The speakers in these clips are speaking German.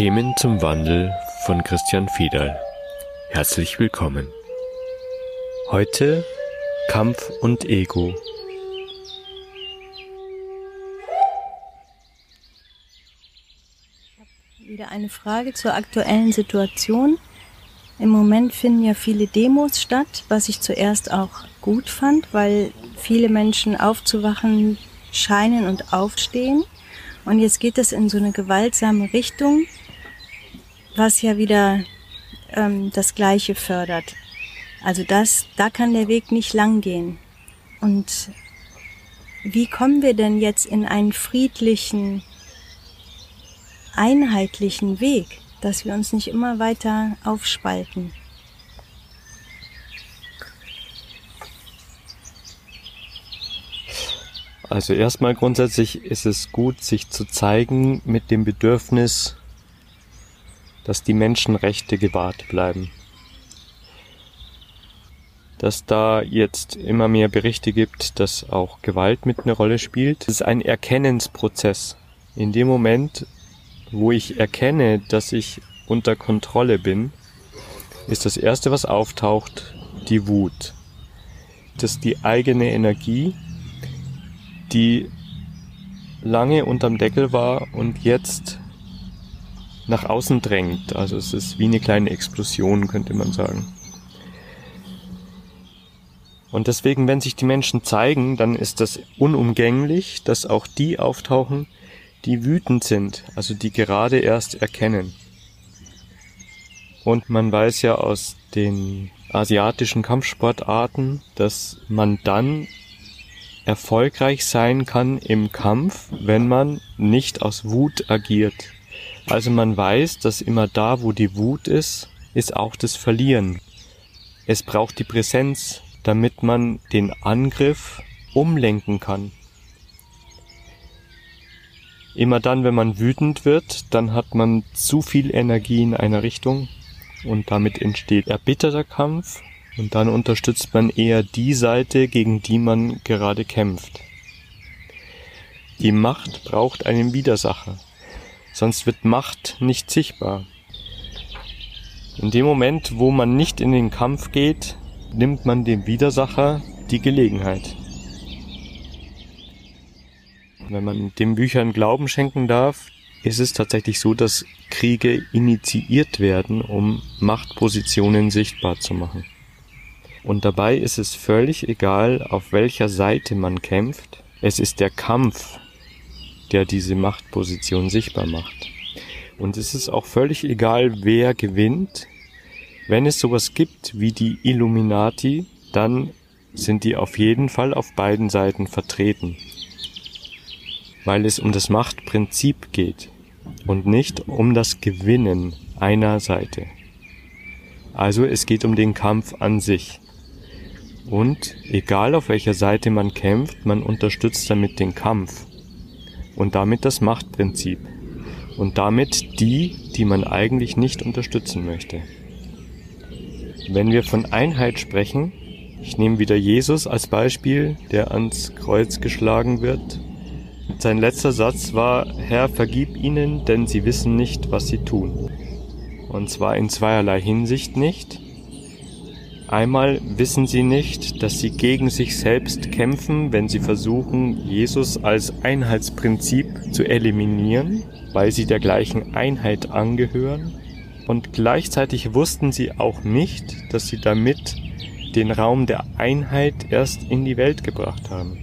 Themen zum Wandel von Christian Fiedal. Herzlich willkommen. Heute Kampf und Ego. Wieder eine Frage zur aktuellen Situation. Im Moment finden ja viele Demos statt, was ich zuerst auch gut fand, weil viele Menschen aufzuwachen scheinen und aufstehen. Und jetzt geht es in so eine gewaltsame Richtung, was ja wieder ähm, das Gleiche fördert. Also das, da kann der Weg nicht lang gehen. Und wie kommen wir denn jetzt in einen friedlichen, einheitlichen Weg, dass wir uns nicht immer weiter aufspalten? Also erstmal grundsätzlich ist es gut, sich zu zeigen mit dem Bedürfnis, dass die Menschenrechte gewahrt bleiben. Dass da jetzt immer mehr Berichte gibt, dass auch Gewalt mit eine Rolle spielt. Es ist ein Erkennensprozess. In dem Moment, wo ich erkenne, dass ich unter Kontrolle bin, ist das erste, was auftaucht, die Wut. Das ist die eigene Energie, die lange unterm Deckel war und jetzt nach außen drängt. Also es ist wie eine kleine Explosion, könnte man sagen. Und deswegen, wenn sich die Menschen zeigen, dann ist das unumgänglich, dass auch die auftauchen, die wütend sind, also die gerade erst erkennen. Und man weiß ja aus den asiatischen Kampfsportarten, dass man dann erfolgreich sein kann im Kampf, wenn man nicht aus Wut agiert. Also man weiß, dass immer da, wo die Wut ist, ist auch das Verlieren. Es braucht die Präsenz, damit man den Angriff umlenken kann. Immer dann, wenn man wütend wird, dann hat man zu viel Energie in einer Richtung und damit entsteht erbitterter Kampf und dann unterstützt man eher die Seite, gegen die man gerade kämpft. Die Macht braucht einen Widersacher, sonst wird Macht nicht sichtbar. In dem Moment, wo man nicht in den Kampf geht, nimmt man dem Widersacher die Gelegenheit. Wenn man den Büchern Glauben schenken darf, ist es tatsächlich so, dass Kriege initiiert werden, um Machtpositionen sichtbar zu machen. Und dabei ist es völlig egal, auf welcher Seite man kämpft. Es ist der Kampf, der diese Machtposition sichtbar macht. Und es ist auch völlig egal, wer gewinnt. Wenn es sowas gibt wie die Illuminati, dann sind die auf jeden Fall auf beiden Seiten vertreten. Weil es um das Machtprinzip geht und nicht um das Gewinnen einer Seite. Also es geht um den Kampf an sich. Und egal auf welcher Seite man kämpft, man unterstützt damit den Kampf und damit das Machtprinzip und damit die, die man eigentlich nicht unterstützen möchte. Wenn wir von Einheit sprechen, ich nehme wieder Jesus als Beispiel, der ans Kreuz geschlagen wird. Sein letzter Satz war, Herr, vergib ihnen, denn sie wissen nicht, was sie tun. Und zwar in zweierlei Hinsicht nicht. Einmal wissen sie nicht, dass sie gegen sich selbst kämpfen, wenn sie versuchen, Jesus als Einheitsprinzip zu eliminieren, weil sie der gleichen Einheit angehören. Und gleichzeitig wussten sie auch nicht, dass sie damit den Raum der Einheit erst in die Welt gebracht haben.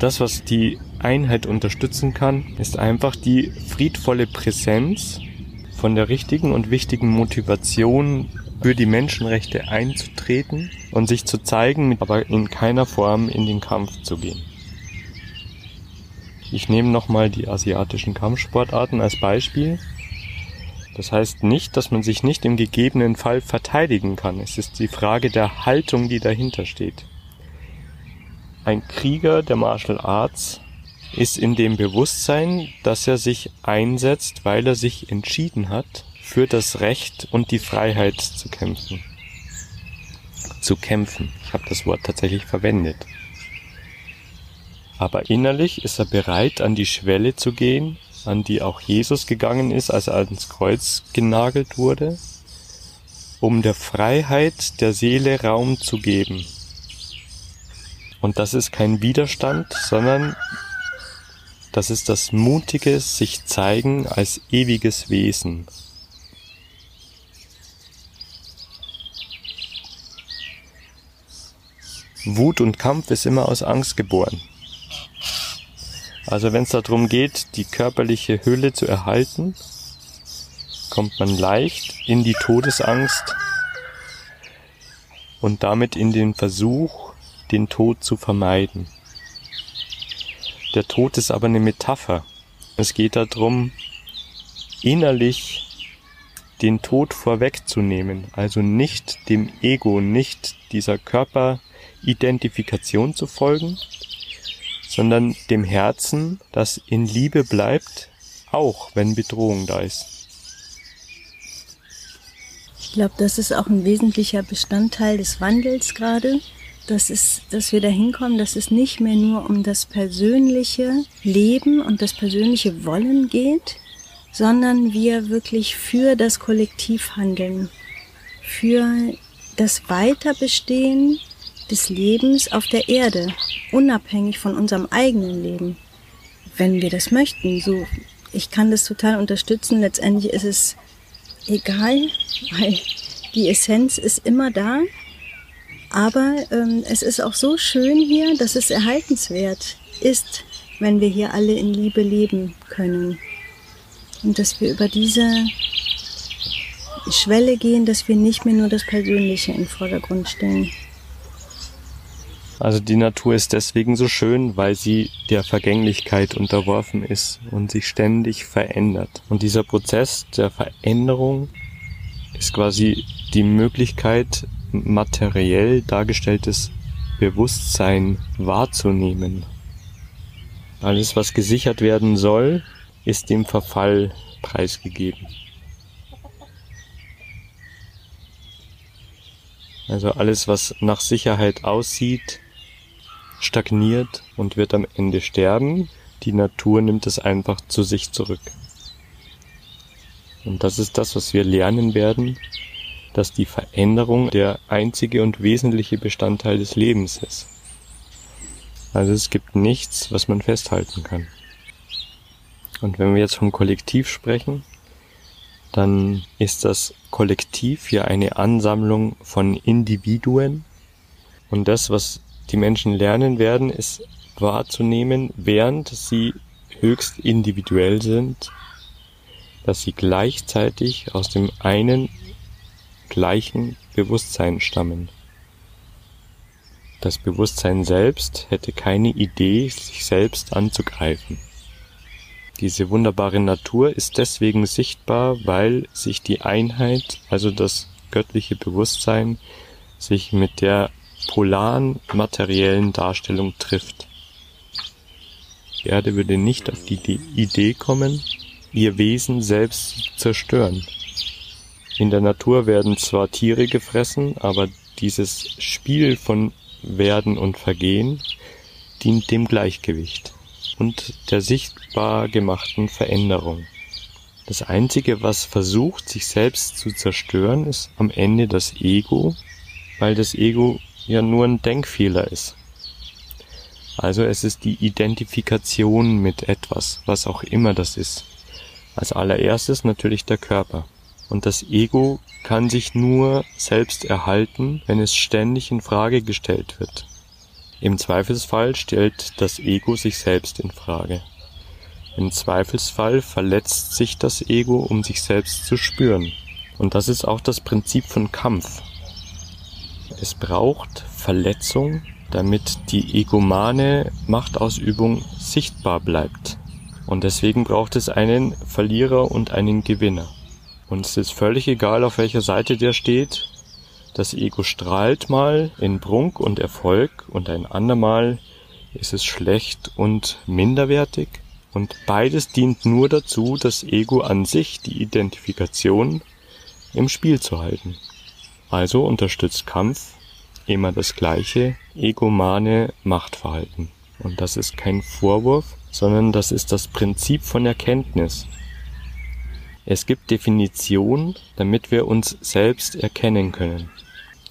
Das, was die Einheit unterstützen kann, ist einfach die friedvolle Präsenz von der richtigen und wichtigen Motivation für die Menschenrechte einzutreten und sich zu zeigen, aber in keiner Form in den Kampf zu gehen. Ich nehme nochmal die asiatischen Kampfsportarten als Beispiel. Das heißt nicht, dass man sich nicht im gegebenen Fall verteidigen kann. Es ist die Frage der Haltung, die dahinter steht. Ein Krieger der Martial Arts ist in dem Bewusstsein, dass er sich einsetzt, weil er sich entschieden hat, für das Recht und die Freiheit zu kämpfen. Zu kämpfen. Ich habe das Wort tatsächlich verwendet. Aber innerlich ist er bereit, an die Schwelle zu gehen an die auch Jesus gegangen ist, als er ans Kreuz genagelt wurde, um der Freiheit der Seele Raum zu geben. Und das ist kein Widerstand, sondern das ist das mutige sich zeigen als ewiges Wesen. Wut und Kampf ist immer aus Angst geboren. Also wenn es darum geht, die körperliche Hülle zu erhalten, kommt man leicht in die Todesangst und damit in den Versuch, den Tod zu vermeiden. Der Tod ist aber eine Metapher. Es geht darum, innerlich den Tod vorwegzunehmen, also nicht dem Ego, nicht dieser Körperidentifikation zu folgen, sondern dem Herzen, das in Liebe bleibt, auch wenn Bedrohung da ist. Ich glaube, das ist auch ein wesentlicher Bestandteil des Wandels gerade, dass, es, dass wir dahin kommen, dass es nicht mehr nur um das persönliche Leben und das persönliche Wollen geht, sondern wir wirklich für das Kollektiv handeln, für das Weiterbestehen des Lebens auf der Erde, unabhängig von unserem eigenen Leben, wenn wir das möchten. So, ich kann das total unterstützen. Letztendlich ist es egal, weil die Essenz ist immer da. Aber ähm, es ist auch so schön hier, dass es erhaltenswert ist, wenn wir hier alle in Liebe leben können. Und dass wir über diese Schwelle gehen, dass wir nicht mehr nur das Persönliche in den Vordergrund stellen. Also die Natur ist deswegen so schön, weil sie der Vergänglichkeit unterworfen ist und sich ständig verändert. Und dieser Prozess der Veränderung ist quasi die Möglichkeit, materiell dargestelltes Bewusstsein wahrzunehmen. Alles, was gesichert werden soll, ist dem Verfall preisgegeben. Also alles, was nach Sicherheit aussieht, stagniert und wird am Ende sterben. Die Natur nimmt es einfach zu sich zurück. Und das ist das, was wir lernen werden, dass die Veränderung der einzige und wesentliche Bestandteil des Lebens ist. Also es gibt nichts, was man festhalten kann. Und wenn wir jetzt vom Kollektiv sprechen, dann ist das Kollektiv ja eine Ansammlung von Individuen. Und das, was die Menschen lernen werden, ist wahrzunehmen, während sie höchst individuell sind, dass sie gleichzeitig aus dem einen gleichen Bewusstsein stammen. Das Bewusstsein selbst hätte keine Idee, sich selbst anzugreifen. Diese wunderbare Natur ist deswegen sichtbar, weil sich die Einheit, also das göttliche Bewusstsein, sich mit der polaren materiellen Darstellung trifft. Die Erde würde nicht auf die Idee kommen, ihr Wesen selbst zu zerstören. In der Natur werden zwar Tiere gefressen, aber dieses Spiel von Werden und Vergehen dient dem Gleichgewicht und der sichtbar gemachten Veränderung. Das Einzige, was versucht, sich selbst zu zerstören, ist am Ende das Ego, weil das Ego ja nur ein Denkfehler ist. Also es ist die Identifikation mit etwas, was auch immer das ist. Als allererstes natürlich der Körper. Und das Ego kann sich nur selbst erhalten, wenn es ständig in Frage gestellt wird. Im Zweifelsfall stellt das Ego sich selbst in Frage. Im Zweifelsfall verletzt sich das Ego, um sich selbst zu spüren. Und das ist auch das Prinzip von Kampf. Es braucht Verletzung, damit die egomane Machtausübung sichtbar bleibt. Und deswegen braucht es einen Verlierer und einen Gewinner. Und es ist völlig egal, auf welcher Seite der steht. Das Ego strahlt mal in Prunk und Erfolg und ein andermal ist es schlecht und minderwertig. Und beides dient nur dazu, das Ego an sich, die Identifikation, im Spiel zu halten. Also unterstützt Kampf immer das gleiche egomane Machtverhalten. Und das ist kein Vorwurf, sondern das ist das Prinzip von Erkenntnis. Es gibt Definition, damit wir uns selbst erkennen können.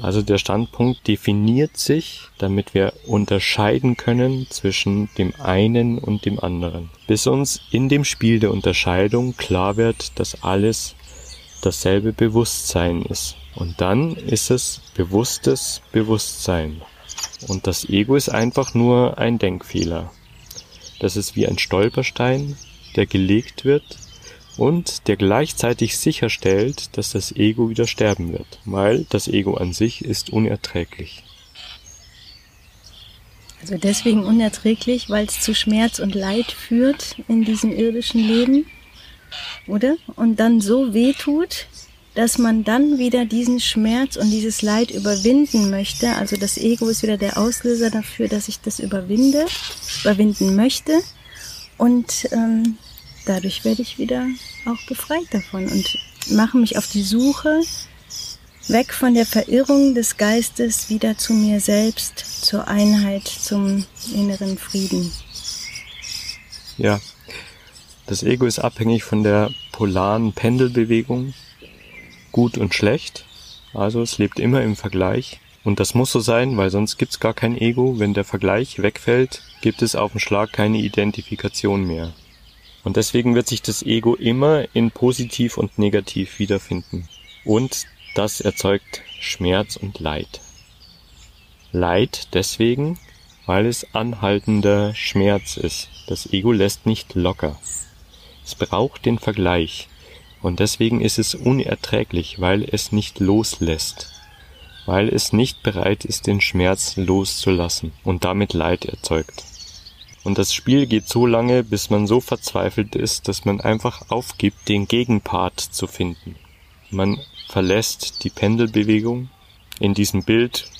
Also der Standpunkt definiert sich, damit wir unterscheiden können zwischen dem einen und dem anderen. Bis uns in dem Spiel der Unterscheidung klar wird, dass alles dasselbe Bewusstsein ist. Und dann ist es bewusstes Bewusstsein. Und das Ego ist einfach nur ein Denkfehler. Das ist wie ein Stolperstein, der gelegt wird und der gleichzeitig sicherstellt, dass das Ego wieder sterben wird, weil das Ego an sich ist unerträglich. Also deswegen unerträglich, weil es zu Schmerz und Leid führt in diesem irdischen Leben, oder? Und dann so weh tut, dass man dann wieder diesen Schmerz und dieses Leid überwinden möchte. Also das Ego ist wieder der Auslöser dafür, dass ich das überwinde, überwinden möchte. Und ähm, dadurch werde ich wieder auch befreit davon und mache mich auf die Suche weg von der Verirrung des Geistes wieder zu mir selbst, zur Einheit, zum inneren Frieden. Ja, das Ego ist abhängig von der polaren Pendelbewegung, gut und schlecht. Also es lebt immer im Vergleich. Und das muss so sein, weil sonst gibt's gar kein Ego. Wenn der Vergleich wegfällt, gibt es auf den Schlag keine Identifikation mehr. Und deswegen wird sich das Ego immer in positiv und negativ wiederfinden. Und das erzeugt Schmerz und Leid. Leid deswegen, weil es anhaltender Schmerz ist. Das Ego lässt nicht locker. Es braucht den Vergleich. Und deswegen ist es unerträglich, weil es nicht loslässt. Weil es nicht bereit ist, den Schmerz loszulassen und damit Leid erzeugt. Und das Spiel geht so lange, bis man so verzweifelt ist, dass man einfach aufgibt, den Gegenpart zu finden. Man verlässt die Pendelbewegung. In diesem Bild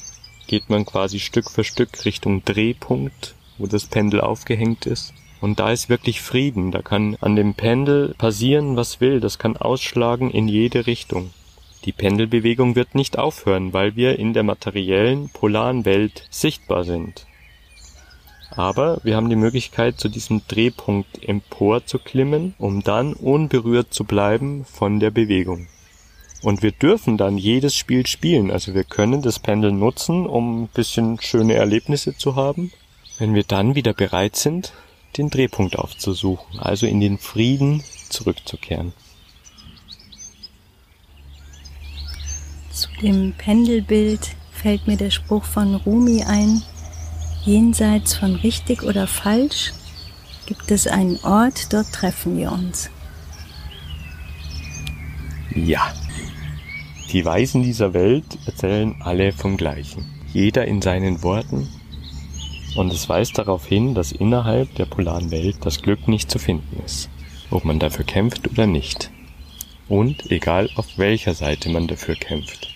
geht man quasi Stück für Stück Richtung Drehpunkt, wo das Pendel aufgehängt ist. Und da ist wirklich Frieden. Da kann an dem Pendel passieren, was will. Das kann ausschlagen in jede Richtung. Die Pendelbewegung wird nicht aufhören, weil wir in der materiellen, polaren Welt sichtbar sind. Aber wir haben die Möglichkeit, zu diesem Drehpunkt empor zu klimmen, um dann unberührt zu bleiben von der Bewegung. Und wir dürfen dann jedes Spiel spielen. Also wir können das Pendel nutzen, um ein bisschen schöne Erlebnisse zu haben. Wenn wir dann wieder bereit sind, den Drehpunkt aufzusuchen, also in den Frieden zurückzukehren. Zu dem Pendelbild fällt mir der Spruch von Rumi ein, Jenseits von richtig oder falsch gibt es einen Ort, dort treffen wir uns. Ja. Die Weisen dieser Welt erzählen alle vom Gleichen. Jeder in seinen Worten. Und es weist darauf hin, dass innerhalb der polaren Welt das Glück nicht zu finden ist. Ob man dafür kämpft oder nicht. Und egal auf welcher Seite man dafür kämpft.